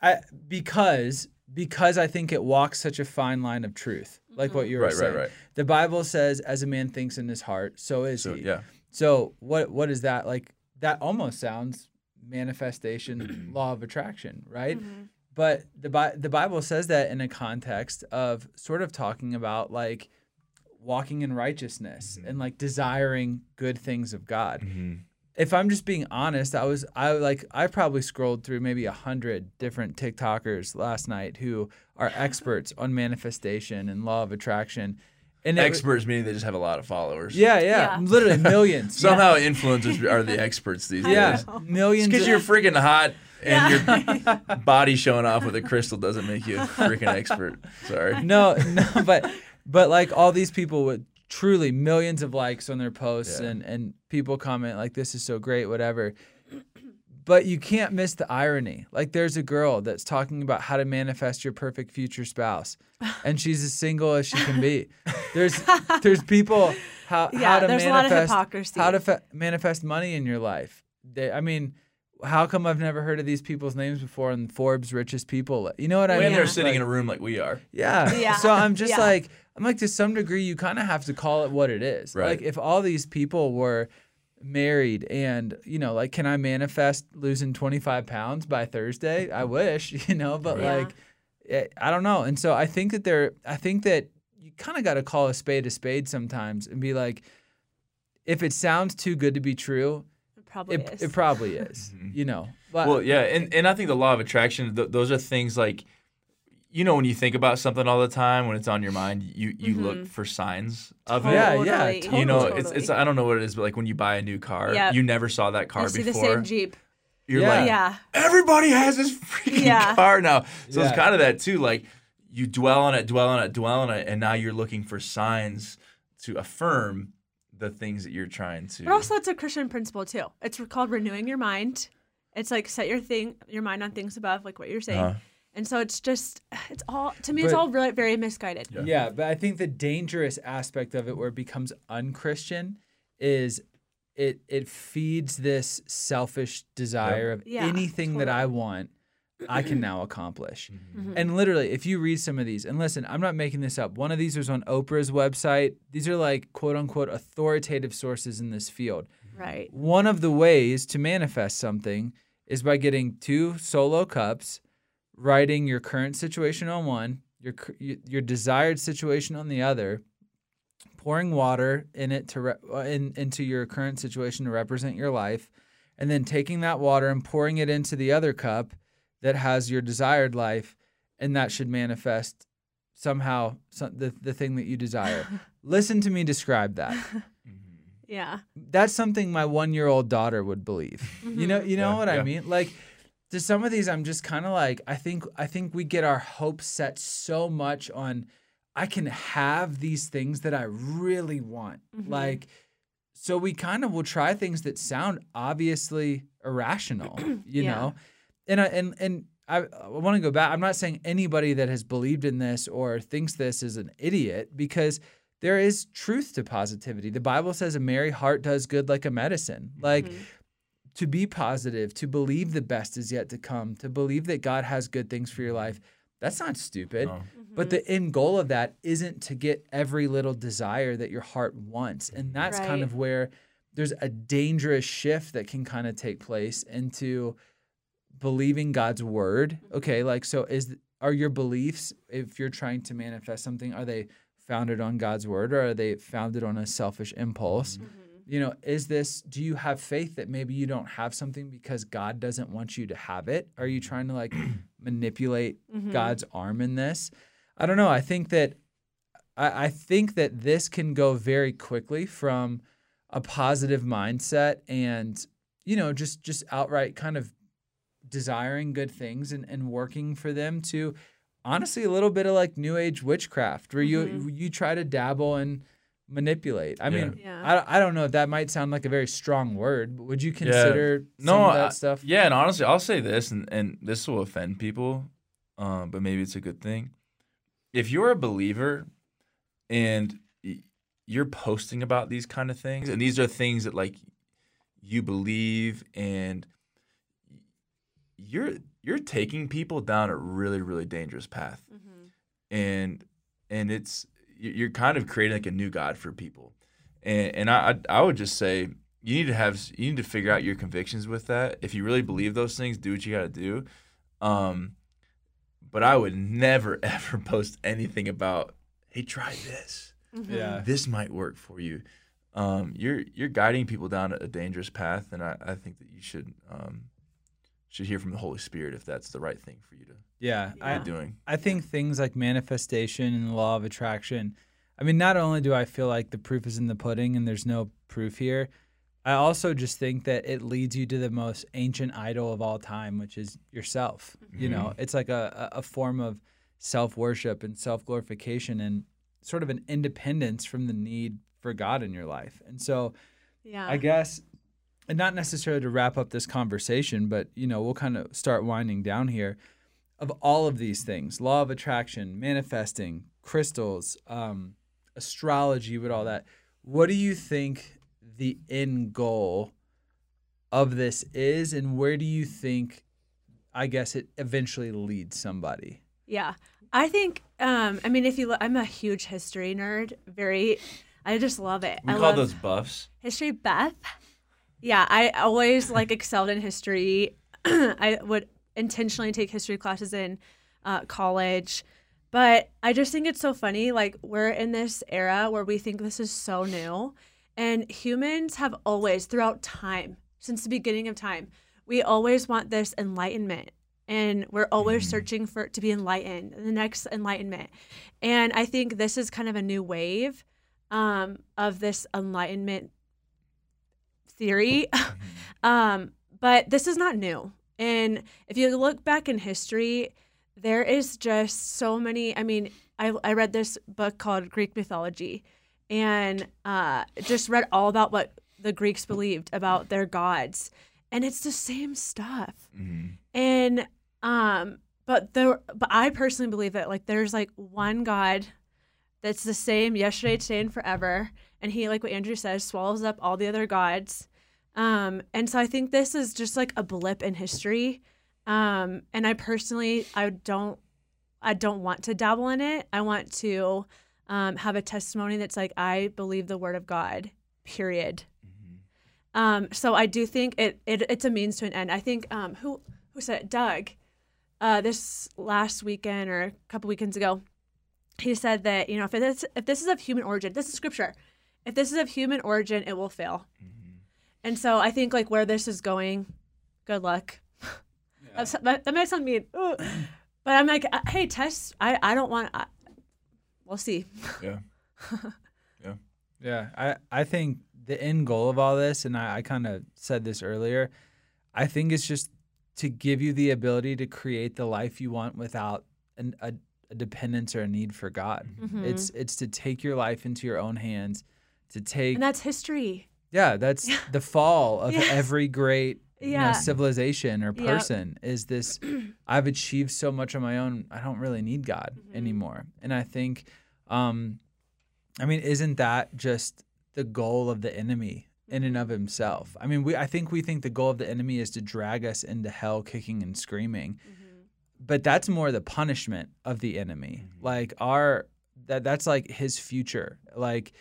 I because because I think it walks such a fine line of truth. Like what mm-hmm. you were right, right, saying. right. The Bible says as a man thinks in his heart, so is So he. yeah, So what what is that? Like that almost sounds manifestation [clears throat] law of attraction, right? Mhm. But the Bi- the Bible says that in a context of sort of talking about like walking in righteousness mm-hmm. and like desiring good things of God. Mm-hmm. If I'm just being honest, I was I like I probably scrolled through maybe a hundred different TikTokers last night who are [laughs] experts on manifestation and law of attraction. And it wa- experts meaning they just have a lot of followers. yeah, yeah, Yeah. literally millions. [laughs] Somehow influencers are the [laughs] experts these yeah, days. know. millions. Because you're freaking hot and your body showing off with a crystal doesn't make you a freaking expert. Sorry. no, no, but but like all these people with truly millions of likes on their posts Yeah. and and people comment like this is so great, whatever. But you can't miss the irony. Like there's a girl that's talking about how to manifest your perfect future spouse, [laughs] and she's as single as she can be. [laughs] There's there's people how Yeah, how to there's a lot of manifest hypocrisy. how to fa- manifest money in your life. They, I mean. How come I've never heard of these people's names before in Forbes richest people? You know what I When mean? When they're Yeah. sitting Like- in a room like we are. yeah. [laughs] Yeah. So I'm just Yeah. like, I'm like, to some degree, you kind of have to call it what it is. Right. Like, if all these people were married and, you know, like, can I manifest losing 25 pounds by Thursday? I wish, [laughs] you know, but Yeah. like, eh, I don't know. And so I think that there, I think that you kind of got to call a spade a spade sometimes and be like, if it sounds too good to be true, It probably it, is. it probably is, [laughs] mm-hmm. you know. But, Well, yeah, and, and I think the law of attraction, th- those are things like, you know, when you think about something all the time, when it's on your mind, you you mm-hmm. look for signs of Yeah, it. yeah, yeah. Totally. You know, Totally. it's it's I don't know what it is, but like when you buy a new car, Yep. you never saw that car I see the before. same Jeep. You're Yeah. like, Yeah. everybody has this freaking Yeah. car now. So Yeah. it's kind of that too. Like you dwell on it, dwell on it, dwell on it, and now you're looking for signs to affirm the things that you're trying to. But also, it's a Christian principle too. It's called renewing your mind. It's like set your thing, your mind on things above, like what you're saying. Uh-huh. And so it's just, it's all to me, it's all really very misguided. Yeah. Yeah, but I think the dangerous aspect of it where it becomes unchristian is it it feeds this selfish desire of Yeah, anything that I want I can [clears throat] now accomplish. Mm-hmm. And literally, if you read some of these, and listen, I'm not making this up. One of these was on Oprah's website. These are like quote unquote authoritative sources in this field. Right. One of the ways to manifest something is by getting two solo cups, writing your current situation on one, your your desired situation on the other, pouring water in it to re- uh, in, into your current situation to represent your life, and then taking that water and pouring it into the other cup that has your desired life, and that should manifest somehow some, the the thing that you desire. [laughs] Listen to me describe that [laughs] mm-hmm. Yeah. that's something my one year old daughter would believe. Mm-hmm. You know, you know Yeah, what I mean? Like to some of these I'm just kind of like I think I think we get our hopes set so much on I can have these things that I really want. Mm-hmm. Like so we kind of will try things that sound obviously irrational, [clears throat] you Yeah. know. And I, and and I, I want to go back. I'm not saying anybody that has believed in this or thinks this is an idiot because there is truth to positivity. The Bible says a merry heart does good like a medicine. Mm-hmm. Like to be positive, to believe the best is yet to come, to believe that God has good things for your life. That's not stupid. No. Mm-hmm. But the end goal of that isn't to get every little desire that your heart wants. And that's kind of where there's a dangerous shift that can kind of take place into believing God's word. Okay, like so is are your beliefs if you're trying to manifest something are they founded on God's word or are they founded on a selfish impulse? Mm-hmm. You know, is this do you have faith that maybe you don't have something because God doesn't want you to have it? Are you trying to like [clears throat] manipulate mm-hmm. God's arm in this? I don't know. I think that I, I think that this can go very quickly from a positive mindset and you know just just outright kind of desiring good things and, and working for them to honestly a little bit of like new age witchcraft where you you try to dabble and manipulate. I mean Yeah. I, I don't know. If that might sound like a very strong word but would you consider some no, of that I- stuff? Yeah, and honestly, I'll say this, and, and this will offend people, um, but maybe it's a good thing. If you're a believer and you're posting about these kind of things, and these are things that like you believe, and you're you're taking people down a really really dangerous path, and and it's you're kind of creating like a new god for people, and and I I I would just say you need to have you need to figure out your convictions with that. If you really believe those things, do what you got to do. Um, but I would never [laughs] ever post anything about hey try this. yeah This might work for you. Um, you're you're guiding people down a dangerous path, and I, I think that you should um, should hear from the Holy Spirit if that's the right thing for you to yeah, I, be doing. I think things like manifestation and the law of attraction. I mean, not only do I feel like the proof is in the pudding and there's no proof here, I also just think that it leads you to the most ancient idol of all time, which is yourself. You mm-hmm. know, it's like a, a a form of self worship and self glorification and sort of an independence from the need for God in your life. And so Yeah. I guess, and not necessarily to wrap up this conversation, but you know, we'll kind of start winding down here. Of all of these things, law of attraction, manifesting, crystals, um, astrology, with all that, what do you think the end goal of this is, and where do you think, I guess, it eventually leads somebody? Yeah. I think um I mean if you look I'm a huge history nerd, very I just love it. We I call love those buffs. history Beth. Yeah, I always like excelled in history. [clears throat] I would intentionally take history classes in uh, college. But I just think it's so funny. Like, we're in this era where we think this is so new. And humans have always, throughout time, since the beginning of time, we always want this enlightenment. And we're always searching for to be enlightened, the next enlightenment. And I think this is kind of a new wave um, of this enlightenment theory. [laughs] um, but this is not new. And if you look back in history, there is just so many. I mean, I, I read this book called Greek Mythology and uh, just read all about what the Greeks believed about their gods. And it's the same stuff. And, um, but there, but I personally believe that like there's like one God that's the same yesterday, today, and forever. And he, like what Andrew says, swallows up all the other gods. Um, and so I think this is just like a blip in history. Um, and I personally, I don't, I don't want to dabble in it. I want to um, have a testimony that's like, I believe the word of God, period. Um, so I do think it, it it's a means to an end. I think um, who who said it? Doug, uh, this last weekend or a couple weekends ago, he said that you know if it's if this is of human origin, this is scripture. If this is of human origin, it will fail. And so I think like where this is going, good luck. That's, that, that might sound mean, Ugh. [clears throat] but I'm like, uh, hey, test. I I don't want. I, we'll see. [laughs] Yeah. Yeah, I, I think the end goal of all this, and I, I kind of said this earlier, I think it's just to give you the ability to create the life you want without an, a, a dependence or a need for God. Mm-hmm. It's it's to take your life into your own hands, to take And that's history. yeah, that's [laughs] the fall of Yes. every great you know, civilization or Yep. person is this [clears throat] I've achieved so much on my own, I don't really need God Mm-hmm. anymore. And I think um I mean, isn't that just the goal of the enemy in and of Mm-hmm. himself? I mean, we I think we think the goal of the enemy is to drag us into hell kicking and screaming. But that's more the punishment of the enemy. Like our that that's like his future. Like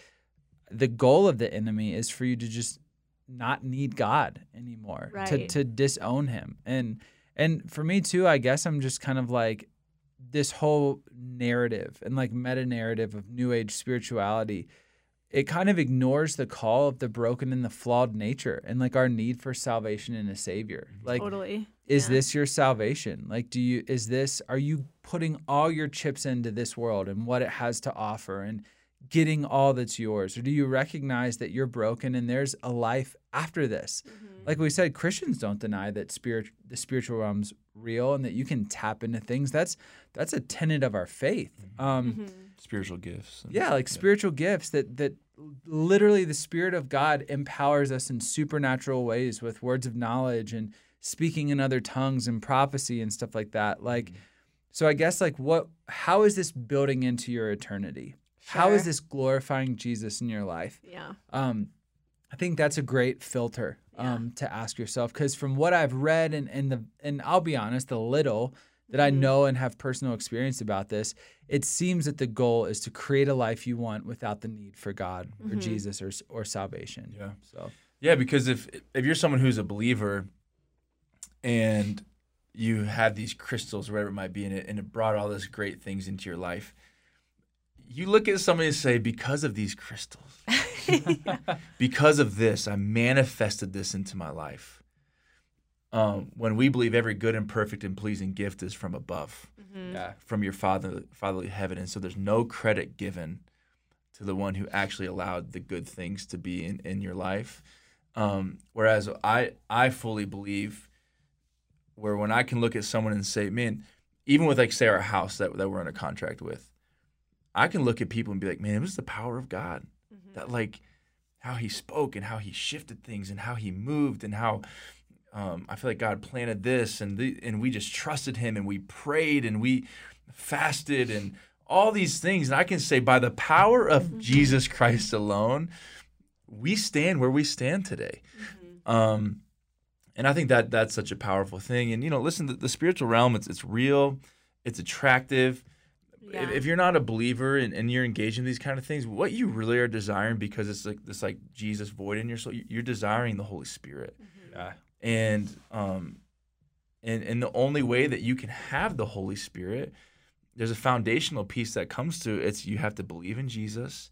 the goal of the enemy is for you to just not need God anymore. To Right. to disown him. And and for me too, I guess I'm just kind of like this whole narrative and like meta narrative of new age spirituality it kind of ignores the call of the broken and the flawed nature and like our need for salvation and a savior mm-hmm. like totally. is Yeah. this your salvation like do you is this are you putting all your chips into this world and what it has to offer and getting all that's yours? Or do you recognize that you're broken and there's a life after this? Mm-hmm. Like we said christians don't deny that spirit the spiritual realm's real and that you can tap into things. That's that's a tenet of our faith. Mm-hmm. Um mm-hmm. Spiritual gifts. and- yeah, like spiritual gifts that that literally the spirit of God empowers us in supernatural ways with words of knowledge and speaking in other tongues and prophecy and stuff like that. Like so I guess like what how is this building into your eternity? How is this glorifying Jesus in your life? Yeah. Um I think that's a great filter um, to ask yourself because from what I've read and, and the and I'll be honest, the little that I know and have personal experience about this, it seems that the goal is to create a life you want without the need for God or Jesus or or salvation. Yeah. So Yeah, because if if you're someone who's a believer and you had these crystals, whatever it might be, in it, and it brought all these great things into your life, you look at somebody and say, because of these crystals, [laughs] because of this, I manifested this into my life. Um, when we believe every good and perfect and pleasing gift is from above, yeah. from your father, fatherly heaven, and so there's no credit given to the one who actually allowed the good things to be in, in your life. Um, whereas I I fully believe where when I can look at someone and say, man, even with like say our house that that we're under contract with, I can look at people and be like, man, it was the power of God that like how he spoke and how he shifted things and how he moved and how um, I feel like God planted this and the, and we just trusted him and we prayed and we fasted and all these things and I can say by the power of Jesus Christ alone we stand where we stand today. Um, and I think that that's such a powerful thing. And you know, listen, the, the spiritual realm it's it's real, it's attractive. Yeah. If, if you're not a believer and, and you're engaged in these kind of things, what you really are desiring because it's like this like Jesus void in your soul, you- you're desiring the Holy Spirit. Yeah. And um and and the only way that you can have the Holy Spirit, there's a foundational piece that comes to it. It's you have to believe in Jesus.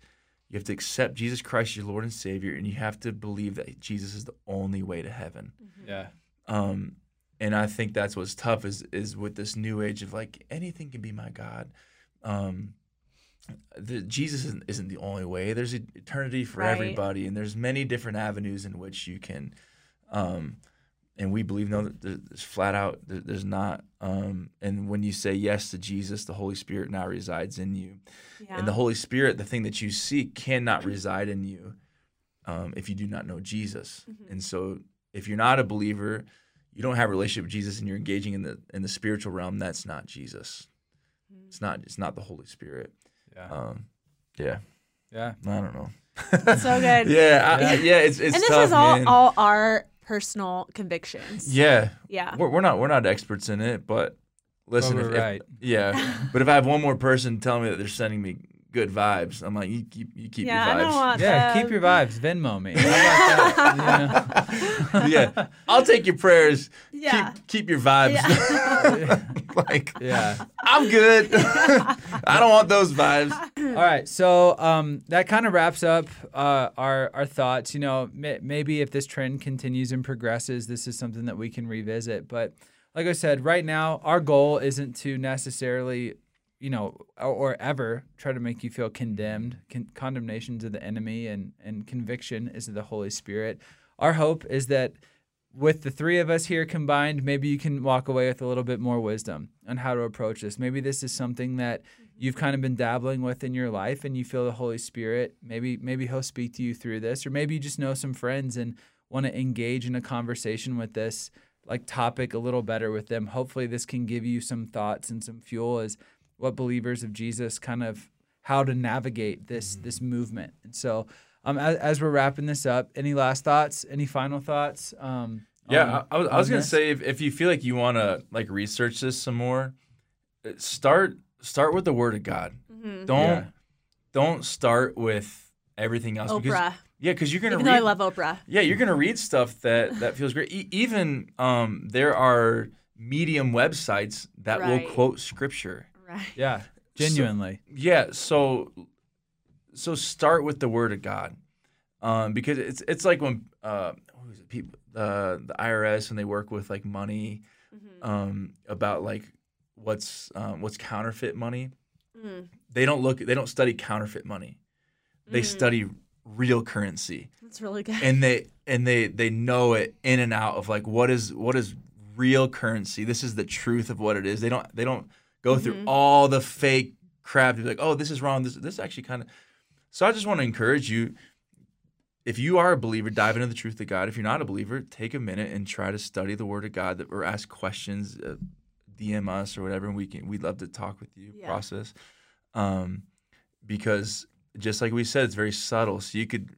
You have to accept Jesus Christ your Lord and Savior, and you have to believe that Jesus is the only way to heaven. Yeah. Um, and I think that's what's tough is is with this new age of like anything can be my God. Um, the, Jesus isn't, isn't the only way. There's eternity for Right. everybody, and there's many different avenues in which you can. Um, and we believe no, there's flat out there's not. Um, and when you say yes to Jesus, the Holy Spirit now resides in you. Yeah. And the Holy Spirit, the thing that you seek, cannot reside in you um, if you do not know Jesus. Mm-hmm. And so, if you're not a believer, you don't have a relationship with Jesus, and you're engaging in the in the spiritual realm. That's not Jesus. Mm-hmm. It's not. It's not the Holy Spirit. Yeah. Um, yeah. Yeah. I don't know. so good. [laughs] Yeah. I, yeah. It's it's and this tough, is all man. all our personal convictions. yeah. Yeah. We're, we're not we're not experts in it, but listen, But if, we're if- right. yeah. [laughs] but if I have one more person telling me that they're sending me good vibes, I'm like, you keep you keep yeah, your I don't vibes. want Yeah. them. Keep your vibes. Venmo me. How that? [laughs] Yeah, I'll take your prayers. Yeah. Keep, keep your vibes. [laughs] like, Yeah. I'm good. [laughs] I don't want those vibes. All right, so um, that kind of wraps up uh, our our thoughts. You know, may, maybe if this trend continues and progresses, this is something that we can revisit. But like I said, right now our goal isn't to necessarily, you know, or, or ever try to make you feel condemned. Con- condemnations of the enemy and and conviction is of the Holy Spirit. Our hope is that with the three of us here combined, maybe you can walk away with a little bit more wisdom on how to approach this. Maybe this is something that mm-hmm. you've kind of been dabbling with in your life and you feel the Holy Spirit. Maybe maybe he'll speak to you through this or maybe you just know some friends and want to engage in a conversation with this like topic a little better with them. Hopefully this can give you some thoughts and some fuel as what believers of Jesus kind of how to navigate this mm-hmm. this movement. And so um, as, as we're wrapping this up, any last thoughts? Any final thoughts? Um, Yeah, on- I, I was, I was gonna this? say if, if you feel like you want to like research this some more, uh, start start with the Word of God. Mhm. Don't Yeah. don't start with everything else. Because, Oprah. yeah, because you're gonna Even read. though I love Oprah. yeah, you're gonna read stuff that that feels great. E- even um, there are medium websites that Right. will quote scripture. Right. Yeah, genuinely. Yeah, so so start with the word of God, um, because it's it's like when uh, it? People uh, the IRS when they work with like money, Mhm. um, about like what's um, what's counterfeit money. Mm. They don't look. They don't study counterfeit money. They Mm. study real currency, That's really good. and they and they they know it in and out of like what is what is real currency. This is the truth of what it is. They don't they don't go through Mhm. all the fake crap to be like, oh, this is wrong. This this actually kind of. So I just want to encourage you. If you are a believer, dive into the truth of God. If you're not a believer, take a minute and try to study the Word of God, that, or ask questions, uh, DM us or whatever, and we can. We'd love to talk with you. Yeah. Process, um, because just like we said, it's very subtle. So you could,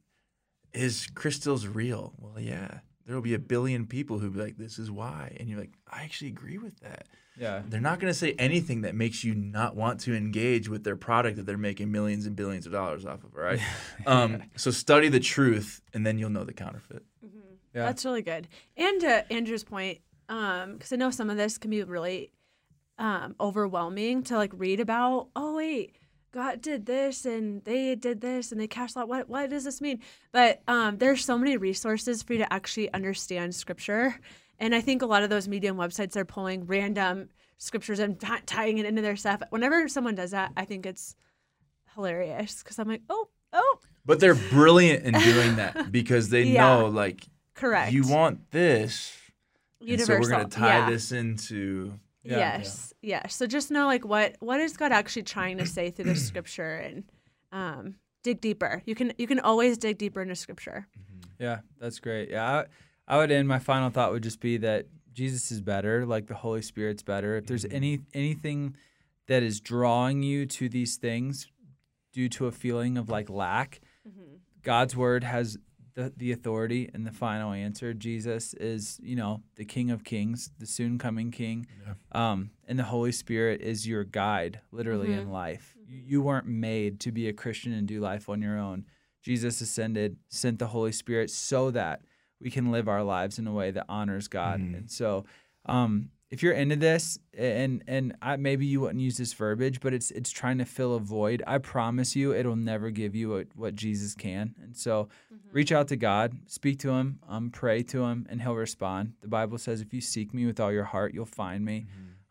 is crystals real? Well, yeah. There will be a billion people who be like, "This is why," and you're like, "I actually agree with that." Yeah. They're not going to say anything that makes you not want to engage with their product that they're making millions and billions of dollars off of, right? [laughs] um, so study the truth, and then you'll know the counterfeit. Yeah. That's really good. And to Andrew's point, because I know some of this can be really um, overwhelming to like read about. Oh wait, God did this and they did this and they cashed out. What what does this mean? But um, there's so many resources for you to actually understand Scripture. And I think a lot of those medium websites are pulling random scriptures and t- tying it into their stuff. Whenever someone does that, I think it's hilarious because I'm like, oh, oh, But they're brilliant in doing that [laughs] because they Yeah. know, like, Correct. you want this. and so we're gonna tie yeah. this into Yeah, yes, yes. So just know like what what is God actually trying to say through the [clears throat] scripture and um, dig deeper. You can you can always dig deeper into scripture. Mm-hmm. Yeah, that's great. Yeah, I, I would end. My final thought would just be that Jesus is better. Like the Holy Spirit's better. If there's mm-hmm. any anything that is drawing you to these things due to a feeling of like lack, mm-hmm. God's word has the, the authority and the final answer. Jesus is, you know, the King of Kings, the soon coming King. Um, and the Holy Spirit is your guide, literally, in life. You, you weren't made to be a Christian and do life on your own. Jesus ascended, sent the Holy Spirit so that we can live our lives in a way that honors God. And so, um, if you're into this, and and I, maybe you wouldn't use this verbiage, but it's it's trying to fill a void. I promise you, it'll never give you what, what Jesus can. And so, reach out to God, speak to Him, um, pray to Him, and He'll respond. The Bible says, "If you seek Me with all your heart, you'll find Me."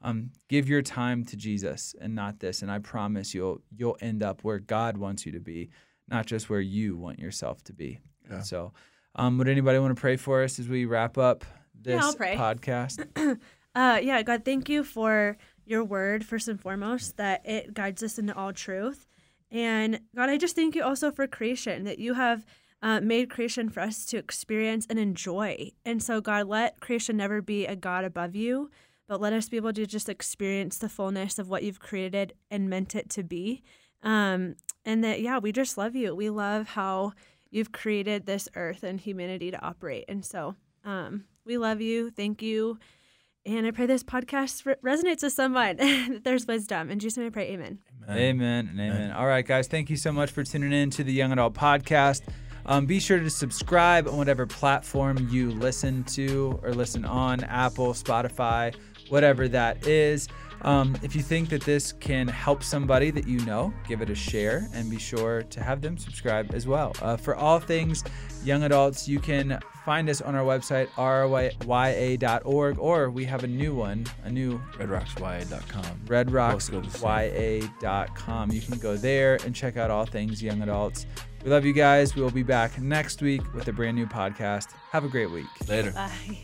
Um, give your time to Jesus and not this, and I promise you'll you'll end up where God wants you to be, not just where you want yourself to be. Yeah. So, um, would anybody want to pray for us as we wrap up this I'll podcast? [clears throat] Uh, yeah, God, thank you for your word first and foremost that it guides us into all truth, and God, I just thank you also for creation that you have. Uh, made creation for us to experience and enjoy. And so, God, let creation never be a God above you, but let us be able to just experience the fullness of what you've created and meant it to be. Um, and that, yeah, we just love you. We love how you've created this earth and humanity to operate. And so, um, we love you. Thank you. And I pray this podcast re- resonates with someone. [laughs] that there's wisdom. In Jesus' name I pray, amen. Amen and amen. All right, guys, thank you so much for tuning in to the Young Adult Podcast. Um, be sure to subscribe on whatever platform you listen to or listen on Apple, Spotify, whatever that is. Um, if you think that this can help somebody that you know, give it a share and be sure to have them subscribe as well. Uh, for all things young adults, you can find us on our website, rya.org, or we have a new one, a new redrocksya.com. redrocksya.com. You can go there and check out all things young adults. We love you guys. We will be back next week with a brand new podcast. Have a great week. Later. Bye.